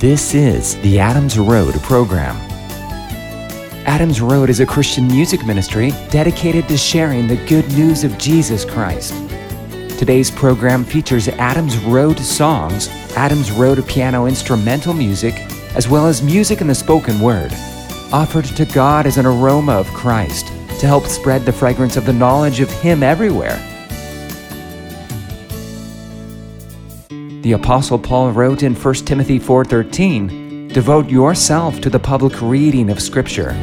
This is the Adams Road program. Adams Road is a Christian music ministry dedicated to sharing the good news of Jesus Christ. Today's program features Adams Road songs, Adams Road piano instrumental music, as well as music in the spoken word, offered to God as an aroma of Christ to help spread the fragrance of the knowledge of Him everywhere. The apostle Paul wrote in 1 Timothy 4:13, "Devote yourself to the public reading of scripture."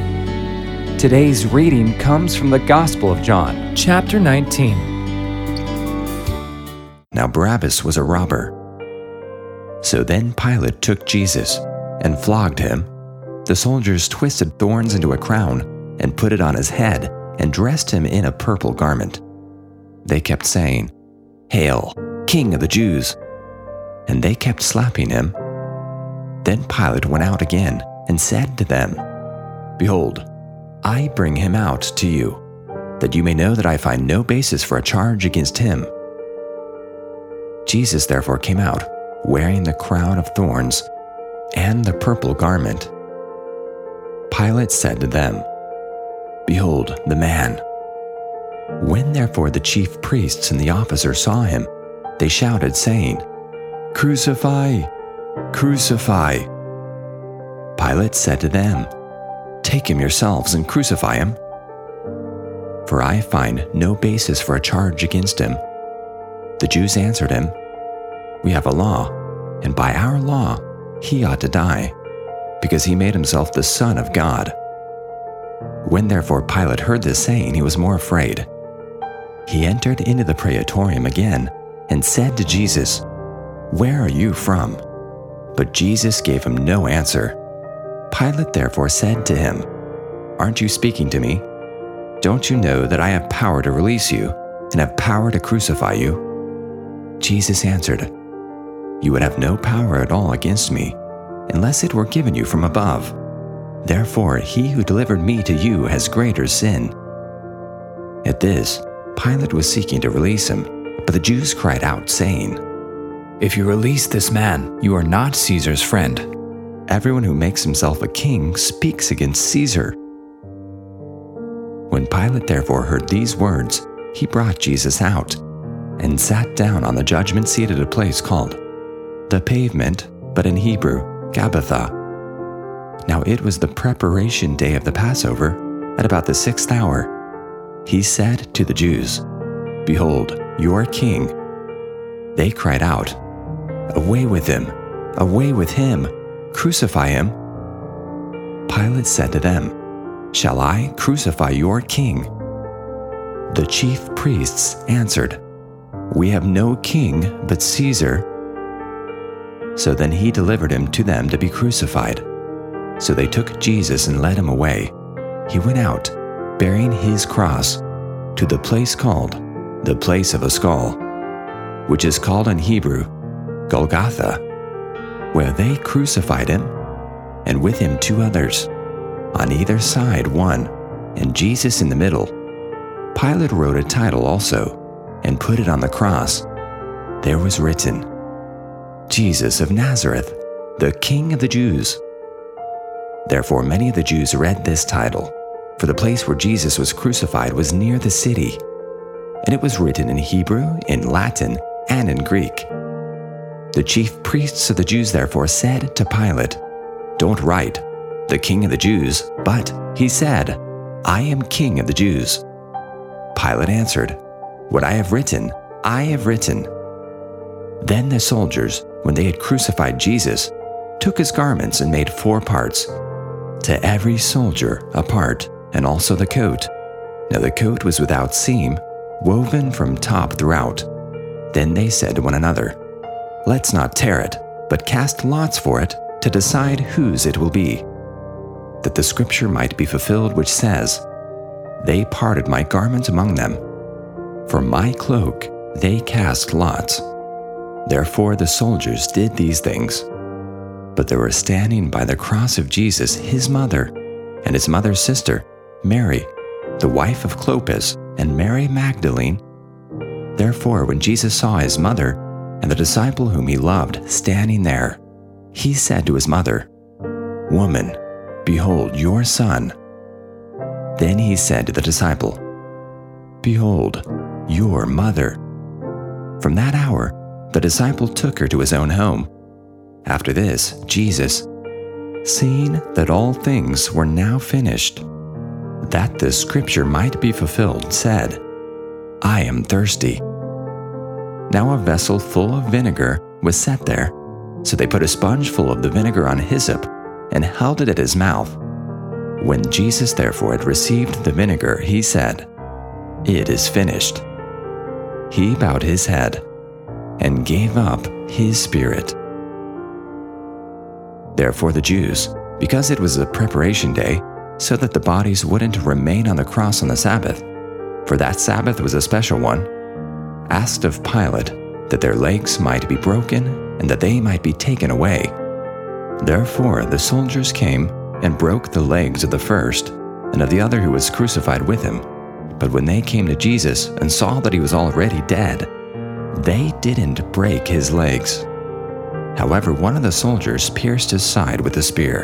Today's reading comes from the Gospel of John, chapter 19. Now Barabbas was a robber. So then Pilate took Jesus and flogged him. The soldiers twisted thorns into a crown and put it on his head and dressed him in a purple garment. They kept saying, Hail, King of the Jews! And they kept slapping him. Then Pilate went out again and said to them, Behold, I bring him out to you, that you may know that I find no basis for a charge against him. Jesus therefore came out, wearing the crown of thorns and the purple garment. Pilate said to them, Behold the man. When therefore the chief priests and the officers saw him, they shouted, saying, Crucify! Crucify! Pilate said to them, Take him yourselves and crucify him. For I find no basis for a charge against him. The Jews answered him, We have a law, and by our law he ought to die, because he made himself the Son of God. When therefore Pilate heard this saying, he was more afraid. He entered into the praetorium again and said to Jesus, where are you from? But Jesus gave him no answer. Pilate therefore said to him, Aren't you speaking to me? Don't you know that I have power to release you and have power to crucify you? Jesus answered, You would have no power at all against me unless it were given you from above. Therefore, he who delivered me to you has greater sin. At this, Pilate was seeking to release him, but the Jews cried out, saying, if you release this man, you are not Caesar's friend. Everyone who makes himself a king speaks against Caesar. When Pilate therefore heard these words, he brought Jesus out and sat down on the judgment seat at a place called the pavement, but in Hebrew, Gabbatha. Now it was the preparation day of the Passover, at about the sixth hour. He said to the Jews, Behold, your king. They cried out, Away with him! Away with him! Crucify him! Pilate said to them, Shall I crucify your king? The chief priests answered, We have no king but Caesar. So then he delivered him to them to be crucified. So they took Jesus and led him away. He went out, bearing his cross, to the place called the place of a skull, which is called in Hebrew Golgotha, where they crucified him, and with him two others, on either side one, and Jesus in the middle. Pilate wrote a title also, and put it on the cross. There was written, Jesus of Nazareth, the King of the Jews. Therefore, many of the Jews read this title, for the place where Jesus was crucified was near the city, and it was written in Hebrew, in Latin, and in Greek. The chief priests of the Jews therefore said to Pilate, Don't write, the king of the Jews, but he said, I am king of the Jews. Pilate answered, What I have written, I have written. Then the soldiers, when they had crucified Jesus, took his garments and made four parts, to every soldier a part, and also the coat. Now the coat was without seam, woven from top throughout. Then they said to one another, Let's not tear it, but cast lots for it to decide whose it will be. That the scripture might be fulfilled, which says, They parted my garment among them. For my cloak they cast lots. Therefore the soldiers did these things. But there were standing by the cross of Jesus his mother, and his mother's sister, Mary, the wife of Clopas, and Mary Magdalene. Therefore, when Jesus saw his mother, and the disciple whom he loved standing there, he said to his mother, Woman, behold your son. Then he said to the disciple, Behold, your mother. From that hour, the disciple took her to his own home. After this, Jesus, seeing that all things were now finished, that the scripture might be fulfilled, said, I am thirsty. Now a vessel full of vinegar was set there, so they put a sponge full of the vinegar on hyssop and held it at his mouth. When Jesus therefore had received the vinegar, he said, It is finished. He bowed his head and gave up his spirit. Therefore, the Jews, because it was a preparation day, so that the bodies wouldn't remain on the cross on the Sabbath, for that Sabbath was a special one, asked of Pilate that their legs might be broken and that they might be taken away. Therefore, the soldiers came and broke the legs of the first and of the other who was crucified with him. But when they came to Jesus and saw that he was already dead, they didn't break his legs. However, one of the soldiers pierced his side with a spear,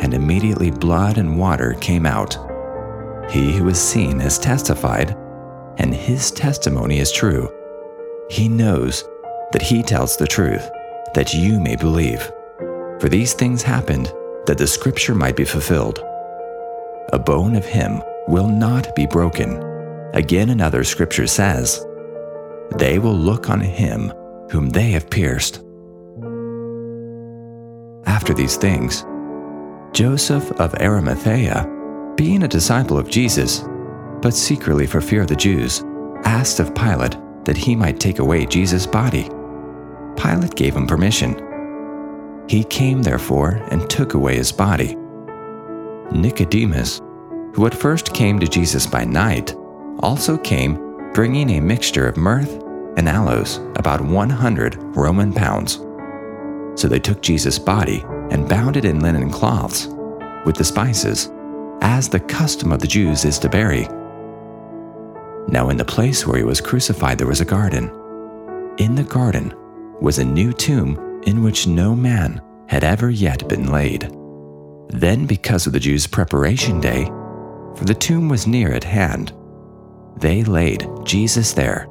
and immediately blood and water came out. He who was seen has testified, and his testimony is true. He knows that he tells the truth, that you may believe. For these things happened that the scripture might be fulfilled. A bone of him will not be broken. Again, another scripture says, They will look on him whom they have pierced. After these things, Joseph of Arimathea, being a disciple of Jesus, but secretly for fear of the Jews, asked of Pilate that he might take away Jesus' body. Pilate gave him permission. He came, therefore, and took away his body. Nicodemus, who at first came to Jesus by night, also came bringing a mixture of myrrh and aloes, about 100 Roman pounds. So they took Jesus' body and bound it in linen cloths with the spices, as the custom of the Jews is to bury. Now, in the place where he was crucified, there was a garden. In the garden was a new tomb in which no man had ever yet been laid. Then, because of the Jews' preparation day, for the tomb was near at hand, they laid Jesus there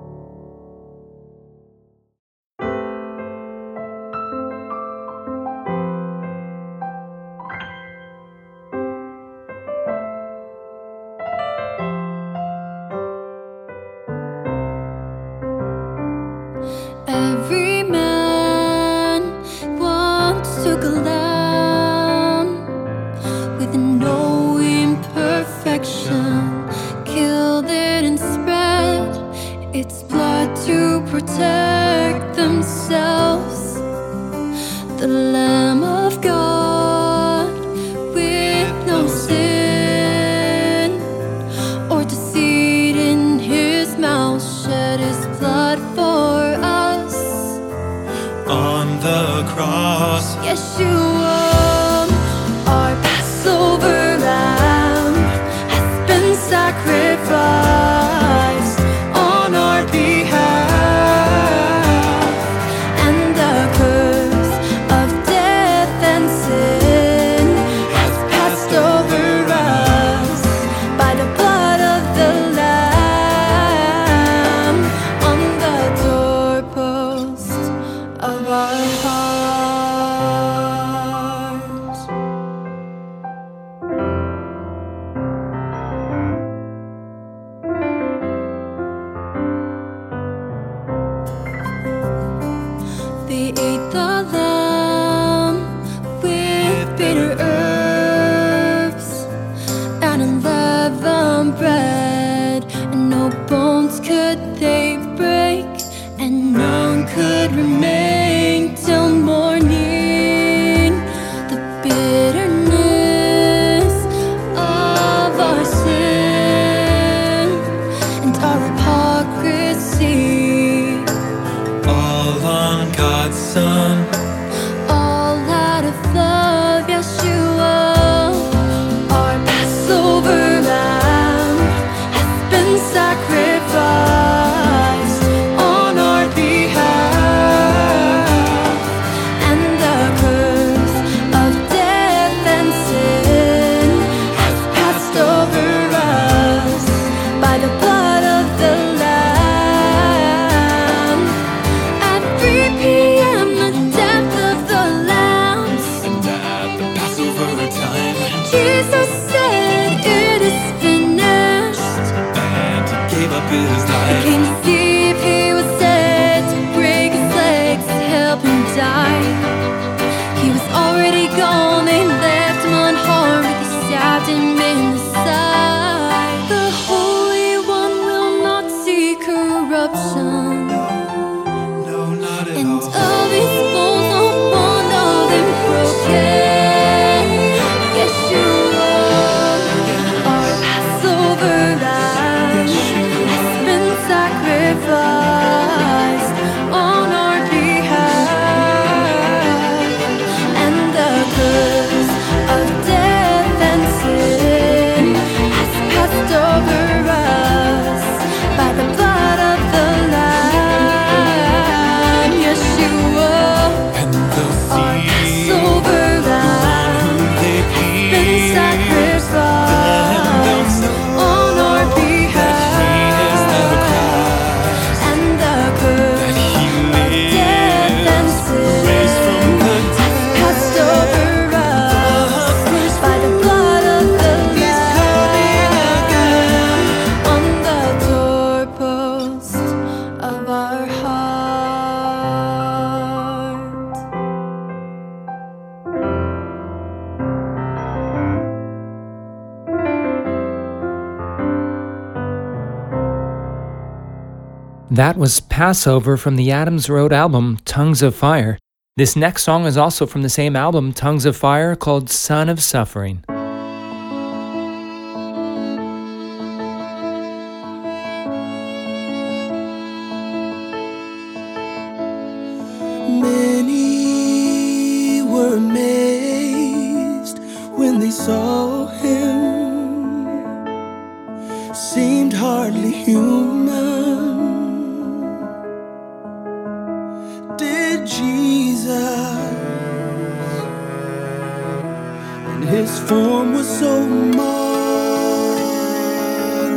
of could they break? That was Passover from the Adams Road album Tongues of Fire. This next song is also from the same album, Tongues of Fire, called Son of Suffering. His form was so marred,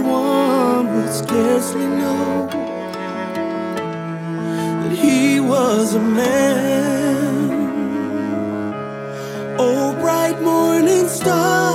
one would scarcely know that he was a man. Oh, bright morning star.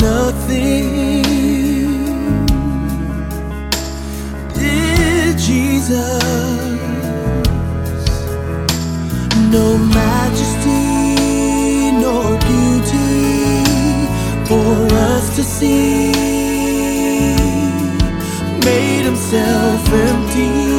nothing. Jesus, no majesty nor beauty for us to see, made himself empty.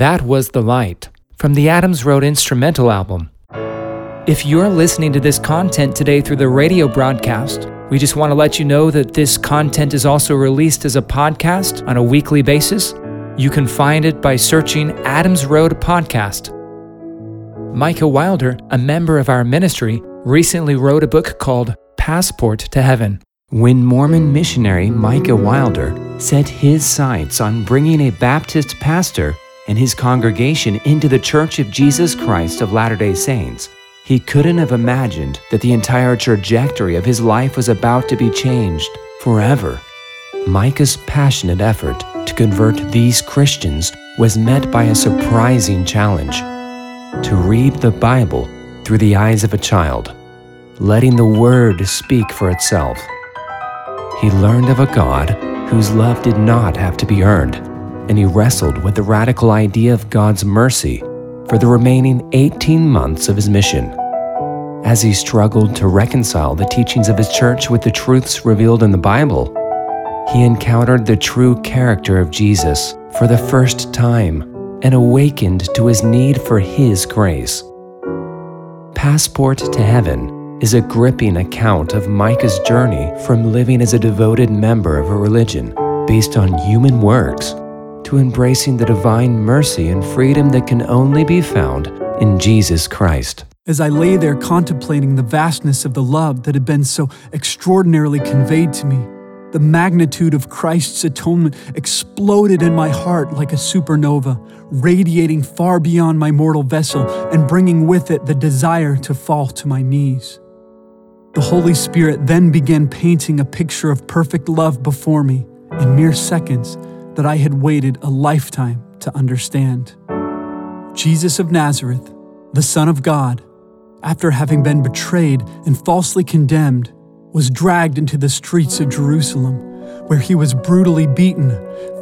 That was The Light from the Adams Road instrumental album. If you're listening to this content today through the radio broadcast, we just want to let you know that this content is also released as a podcast on a weekly basis. You can find it by searching Adams Road Podcast. Micah Wilder, a member of our ministry, recently wrote a book called Passport to Heaven. When Mormon missionary Micah Wilder set his sights on bringing a Baptist pastor and his congregation into the Church of Jesus Christ of Latter day Saints, he couldn't have imagined that the entire trajectory of his life was about to be changed forever. Micah's passionate effort to convert these Christians was met by a surprising challenge to read the Bible through the eyes of a child, letting the Word speak for itself. He learned of a God whose love did not have to be earned, and he wrestled with the radical idea of God's mercy for the remaining 18 months of his mission. As he struggled to reconcile the teachings of his church with the truths revealed in the Bible, he encountered the true character of Jesus for the first time and awakened to his need for his grace. Passport to Heaven is a gripping account of Micah's journey from living as a devoted member of a religion based on human works to embracing the divine mercy and freedom that can only be found in Jesus Christ. As I lay there contemplating the vastness of the love that had been so extraordinarily conveyed to me, the magnitude of Christ's atonement exploded in my heart like a supernova, radiating far beyond my mortal vessel and bringing with it the desire to fall to my knees. The Holy Spirit then began painting a picture of perfect love before me in mere seconds that I had waited a lifetime to understand. Jesus of Nazareth, the Son of God, after having been betrayed and falsely condemned, was dragged into the streets of Jerusalem, where he was brutally beaten,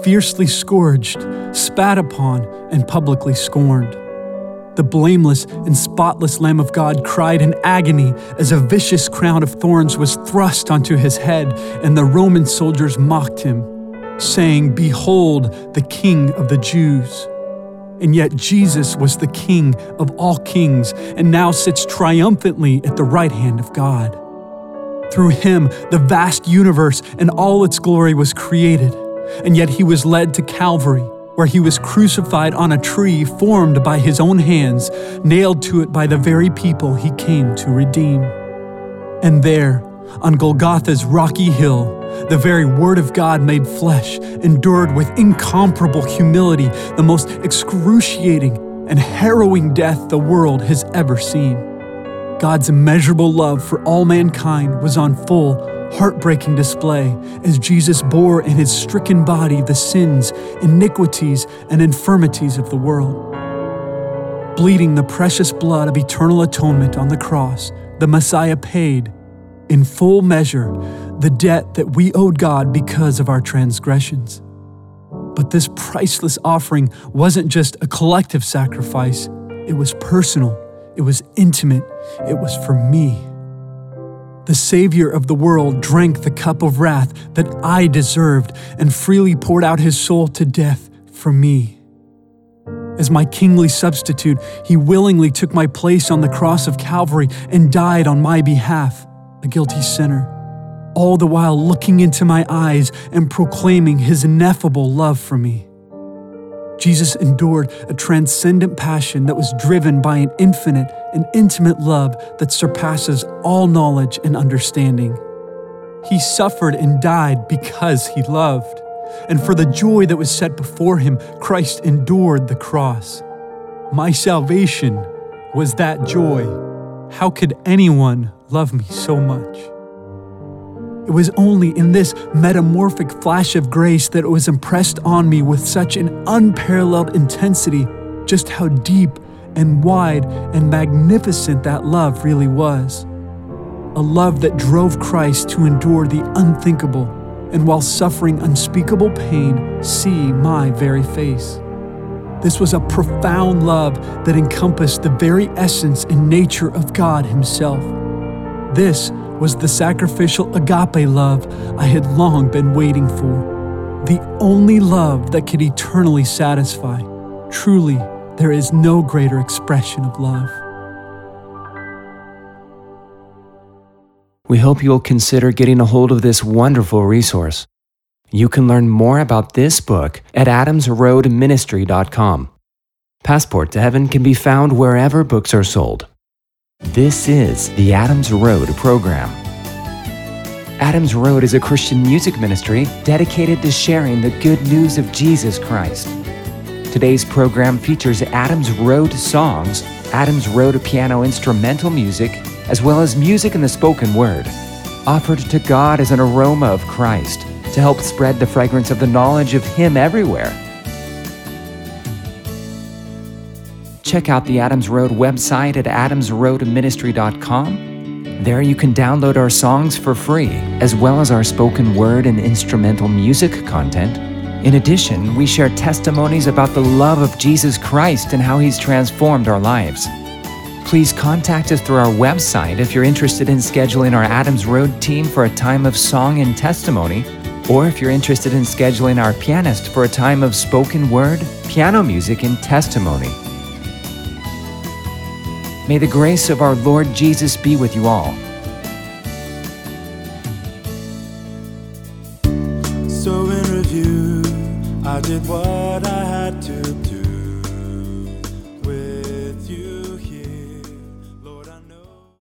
fiercely scourged, spat upon, and publicly scorned. The blameless and spotless Lamb of God cried in agony as a vicious crown of thorns was thrust onto his head, and the Roman soldiers mocked him, saying, Behold, the King of the Jews. And yet Jesus was the King of all kings and now sits triumphantly at the right hand of God. Through him, the vast universe and all its glory was created, and yet he was led to Calvary, where he was crucified on a tree formed by his own hands, nailed to it by the very people he came to redeem. And there, on Golgotha's rocky hill, the very Word of God made flesh, endured with incomparable humility the most excruciating and harrowing death the world has ever seen. God's immeasurable love for all mankind was on full, heartbreaking display as Jesus bore in his stricken body the sins, iniquities, and infirmities of the world. Bleeding the precious blood of eternal atonement on the cross, the Messiah paid, in full measure, the debt that we owed God because of our transgressions. But this priceless offering wasn't just a collective sacrifice, it was personal it was intimate. It was for me. The Savior of the world drank the cup of wrath that I deserved and freely poured out his soul to death for me. As my kingly substitute, he willingly took my place on the cross of Calvary and died on my behalf, a guilty sinner, all the while looking into my eyes and proclaiming his ineffable love for me. Jesus endured a transcendent passion that was driven by an infinite and intimate love that surpasses all knowledge and understanding. He suffered and died because he loved. And for the joy that was set before him, Christ endured the cross. My salvation was that joy. How could anyone love me so much? It was only in this metamorphic flash of grace that it was impressed on me with such an unparalleled intensity just how deep and wide and magnificent that love really was. A love that drove Christ to endure the unthinkable and while suffering unspeakable pain, see my very face. This was a profound love that encompassed the very essence and nature of God Himself. This was the sacrificial agape love I had long been waiting for, the only love that could eternally satisfy. Truly, there is no greater expression of love. We hope you'll consider getting a hold of this wonderful resource. You can learn more about this book at adamsroadministry.com. Passport to Heaven can be found wherever books are sold. This is the Adams Road program. Adams Road is a Christian music ministry dedicated to sharing the good news of Jesus Christ. Today's program features Adams Road songs, Adams Road piano instrumental music, as well as music in the spoken word, offered to God as an aroma of Christ to help spread the fragrance of the knowledge of Him everywhere. Check out the Adams Road website at adamsroadministry.com there you can download our songs for free, as well as our spoken word and instrumental music content. In addition, we share testimonies about the love of Jesus Christ and how He's transformed our lives. Please contact us through our website if you're interested in scheduling our Adams Road team for a time of song and testimony, or if you're interested in scheduling our pianist for a time of spoken word, piano music, and testimony. May the grace of our Lord Jesus be with you all. So, in review, I did what I had to